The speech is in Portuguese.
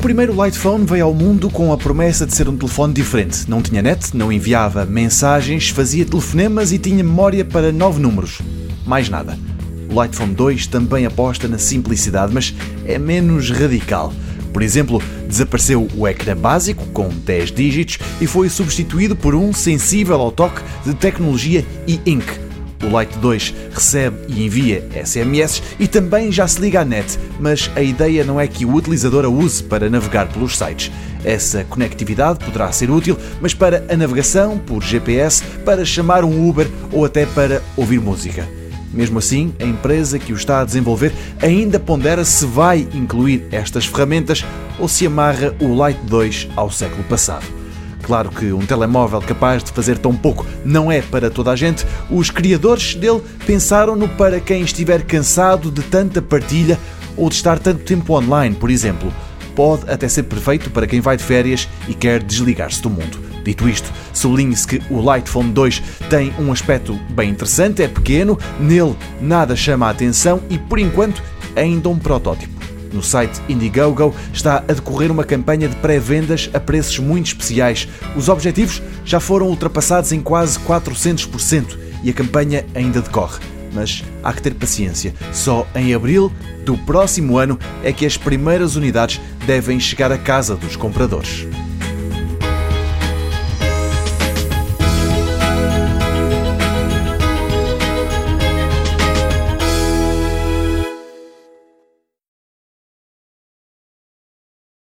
primeiro Light Phone veio ao mundo com a promessa de ser um telefone diferente. Não tinha net, não enviava mensagens, fazia telefonemas e tinha memória para nove números. Mais nada. O Light Phone 2 também aposta na simplicidade, mas é menos radical. Por exemplo, desapareceu o ecrã básico, com 10 dígitos, e foi substituído por um sensível ao toque de tecnologia e-ink. O Lite 2 recebe e envia SMS e também já se liga à net, mas a ideia não é que o utilizador a use para navegar pelos sites. Essa conectividade poderá ser útil, mas para a navegação por GPS, para chamar um Uber ou até para ouvir música. Mesmo assim, a empresa que o está a desenvolver ainda pondera se vai incluir estas ferramentas ou se amarra o Lite 2 ao século passado. Claro que um telemóvel capaz de fazer tão pouco não é para toda a gente. Os criadores dele pensaram-no para quem estiver cansado de tanta partilha ou de estar tanto tempo online, por exemplo. Pode até ser perfeito para quem vai de férias e quer desligar-se do mundo. Dito isto, sublinhe-se que o Light Phone 2 tem um aspecto bem interessante, é pequeno, nele nada chama a atenção e, por enquanto, ainda um protótipo. No site Indiegogo está a decorrer uma campanha de pré-vendas a preços muito especiais. Os objetivos já foram ultrapassados em quase 400% e a campanha ainda decorre. Mas há que ter paciência. Só em abril do próximo ano é que as primeiras unidades devem chegar à casa dos compradores.